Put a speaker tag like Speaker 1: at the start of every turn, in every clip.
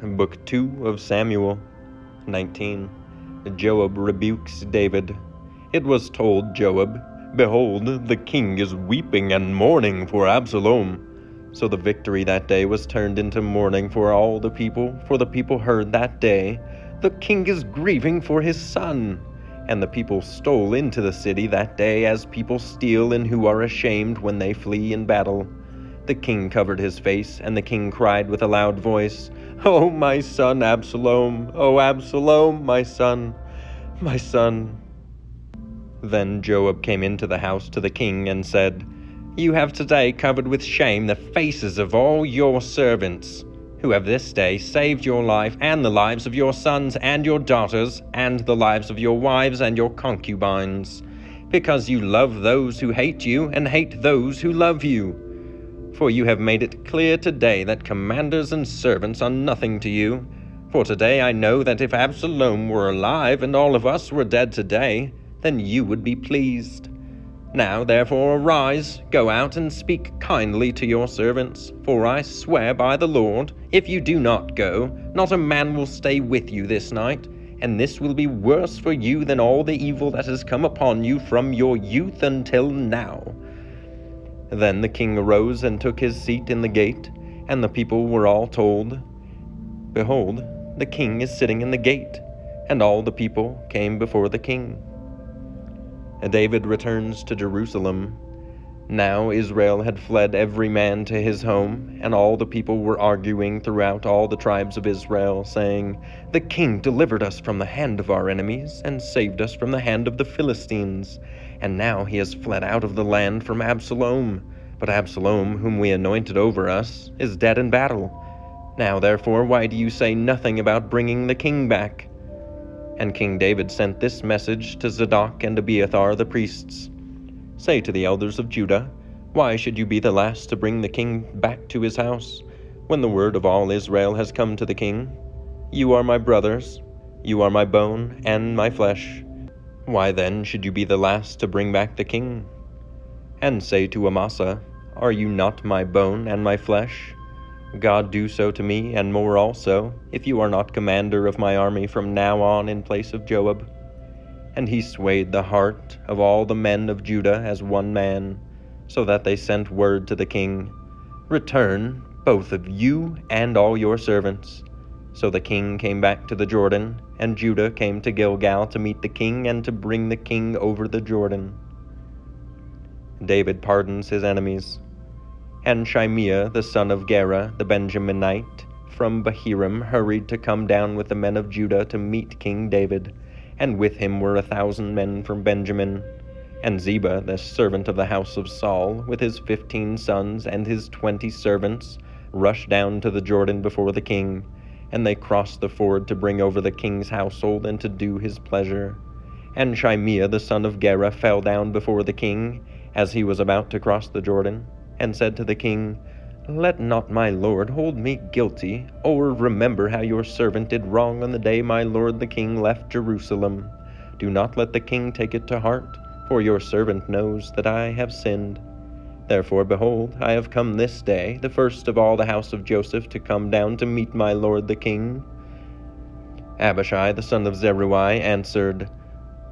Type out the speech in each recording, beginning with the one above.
Speaker 1: Book 2 of Samuel 19. Joab rebukes David. It was told Joab, Behold, the king is weeping and mourning for Absalom. So the victory that day was turned into mourning for all the people, for the people heard that day, The king is grieving for his son. And the people stole into the city that day as people steal and who are ashamed when they flee in battle. The king covered his face, and the king cried with a loud voice, Oh, my son Absalom! Oh, Absalom, my son! My son! Then Joab came into the house to the king and said, You have today covered with shame the faces of all your servants, who have this day saved your life and the lives of your sons and your daughters, and the lives of your wives and your concubines, because you love those who hate you and hate those who love you for you have made it clear today that commanders and servants are nothing to you. For today I know that if Absalom were alive and all of us were dead today, then you would be pleased. Now, therefore, arise, go out and speak kindly to your servants, for I swear by the Lord, if you do not go, not a man will stay with you this night, and this will be worse for you than all the evil that has come upon you from your youth until now. Then the king arose and took his seat in the gate, and the people were all told, Behold, the king is sitting in the gate. And all the people came before the king. And David returns to Jerusalem. Now Israel had fled every man to his home, and all the people were arguing throughout all the tribes of Israel, saying, The king delivered us from the hand of our enemies, and saved us from the hand of the Philistines and now he has fled out of the land from Absalom. But Absalom, whom we anointed over us, is dead in battle. Now, therefore, why do you say nothing about bringing the king back? And King David sent this message to Zadok and Abiathar the priests Say to the elders of Judah, Why should you be the last to bring the king back to his house, when the word of all Israel has come to the king? You are my brothers, you are my bone and my flesh. Why then should you be the last to bring back the king? And say to Amasa, Are you not my bone and my flesh? God do so to me, and more also, if you are not commander of my army from now on in place of Joab. And he swayed the heart of all the men of Judah as one man, so that they sent word to the king, Return, both of you and all your servants. So the king came back to the Jordan, and Judah came to Gilgal to meet the king and to bring the king over the Jordan. David pardons his enemies. And Shimei, the son of Gera, the Benjaminite, from Bahurim, hurried to come down with the men of Judah to meet King David, and with him were a thousand men from Benjamin. And Ziba, the servant of the house of Saul, with his fifteen sons and his twenty servants, rushed down to the Jordan before the king and they crossed the ford to bring over the king's household and to do his pleasure. And Shimei the son of Gera fell down before the king, as he was about to cross the Jordan, and said to the king, Let not my lord hold me guilty, or remember how your servant did wrong on the day my lord the king left Jerusalem. Do not let the king take it to heart, for your servant knows that I have sinned. Therefore, behold, I have come this day, the first of all the house of Joseph, to come down to meet my lord the king. Abishai the son of Zeruiah answered,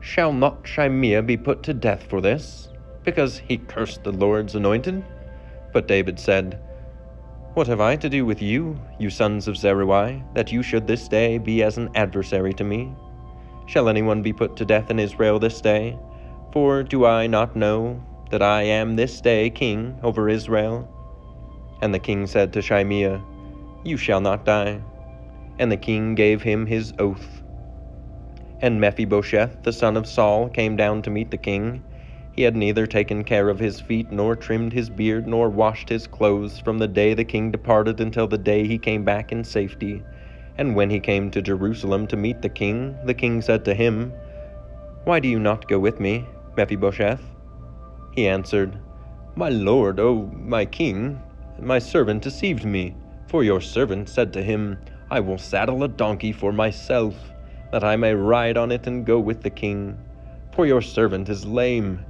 Speaker 1: Shall not Shimei be put to death for this, because he cursed the Lord's anointed? But David said, What have I to do with you, you sons of Zeruiah, that you should this day be as an adversary to me? Shall anyone be put to death in Israel this day? For do I not know that I am this day king over Israel? And the king said to Shimei, You shall not die. And the king gave him his oath. And Mephibosheth, the son of Saul, came down to meet the king. He had neither taken care of his feet, nor trimmed his beard, nor washed his clothes from the day the king departed until the day he came back in safety. And when he came to Jerusalem to meet the king, the king said to him, Why do you not go with me, Mephibosheth? He answered, My lord, O my king, my servant deceived me. For your servant said to him, I will saddle a donkey for myself, that I may ride on it and go with the king. For your servant is lame.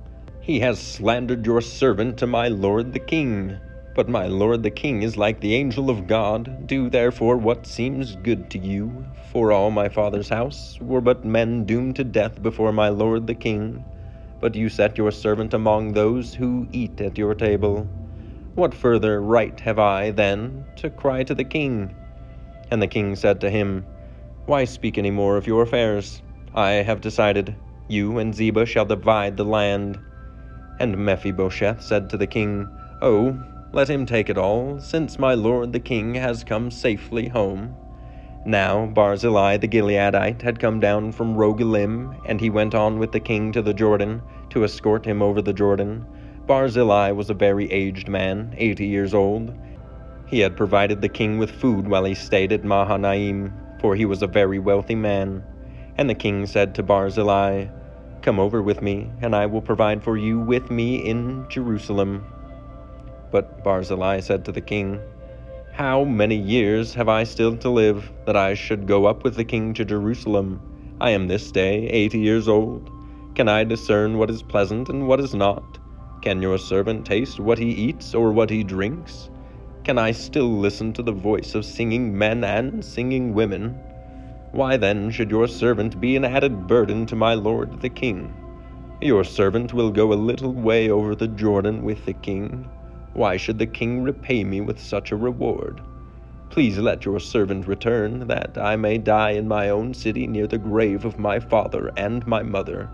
Speaker 1: He has slandered your servant to my lord the king. But my lord the king is like the angel of God. Do therefore what seems good to you. For all my father's house were but men doomed to death before my lord the king. But you set your servant among those who eat at your table. What further right have I, then, to cry to the king? And the king said to him, Why speak any more of your affairs? I have decided. You and Ziba shall divide the land. And Mephibosheth said to the king, Oh, let him take it all, since my lord the king has come safely home. Now Barzillai the Gileadite had come down from Rogelim, and he went on with the king to the Jordan, to escort him over the Jordan. Barzillai was a very aged man, eighty years old. He had provided the king with food while he stayed at Mahanaim, for he was a very wealthy man. And the king said to Barzillai, Come over with me, and I will provide for you with me in Jerusalem. But Barzillai said to the king, How many years have I still to live, that I should go up with the king to Jerusalem? I am this day eighty years old. Can I discern what is pleasant and what is not? Can your servant taste what he eats or what he drinks? Can I still listen to the voice of singing men and singing women? Why then should your servant be an added burden to my lord the king? Your servant will go a little way over the Jordan with the king. Why should the king repay me with such a reward? Please let your servant return, that I may die in my own city near the grave of my father and my mother.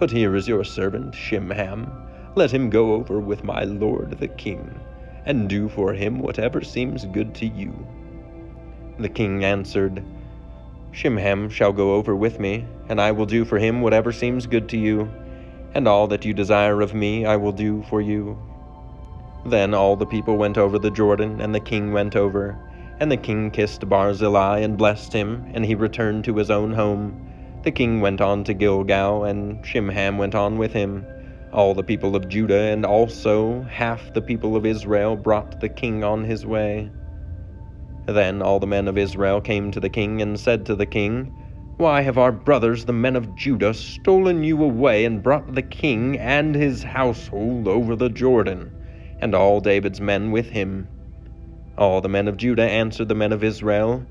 Speaker 1: But here is your servant, Chimham. Let him go over with my lord the king, and do for him whatever seems good to you. The king answered, Chimham shall go over with me, and I will do for him whatever seems good to you, and all that you desire of me I will do for you. Then all the people went over the Jordan, and the king went over. And the king kissed Barzillai and blessed him, and he returned to his own home. The king went on to Gilgal, and Chimham went on with him. All the people of Judah and also half the people of Israel brought the king on his way. Then all the men of Israel came to the king and said to the king, Why have our brothers, the men of Judah, stolen you away and brought the king and his household over the Jordan, and all David's men with him? All the men of Judah answered the men of Israel,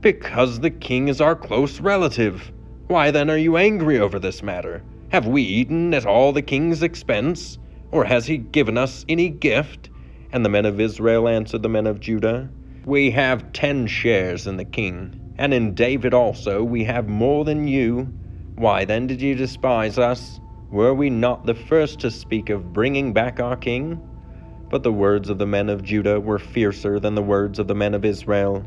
Speaker 1: Because the king is our close relative. Why then are you angry over this matter? Have we eaten at all the king's expense? Or has he given us any gift? And the men of Israel answered the men of Judah, we have ten shares in the king, and in David also we have more than you. Why then did you despise us? Were we not the first to speak of bringing back our king? But the words of the men of Judah were fiercer than the words of the men of Israel.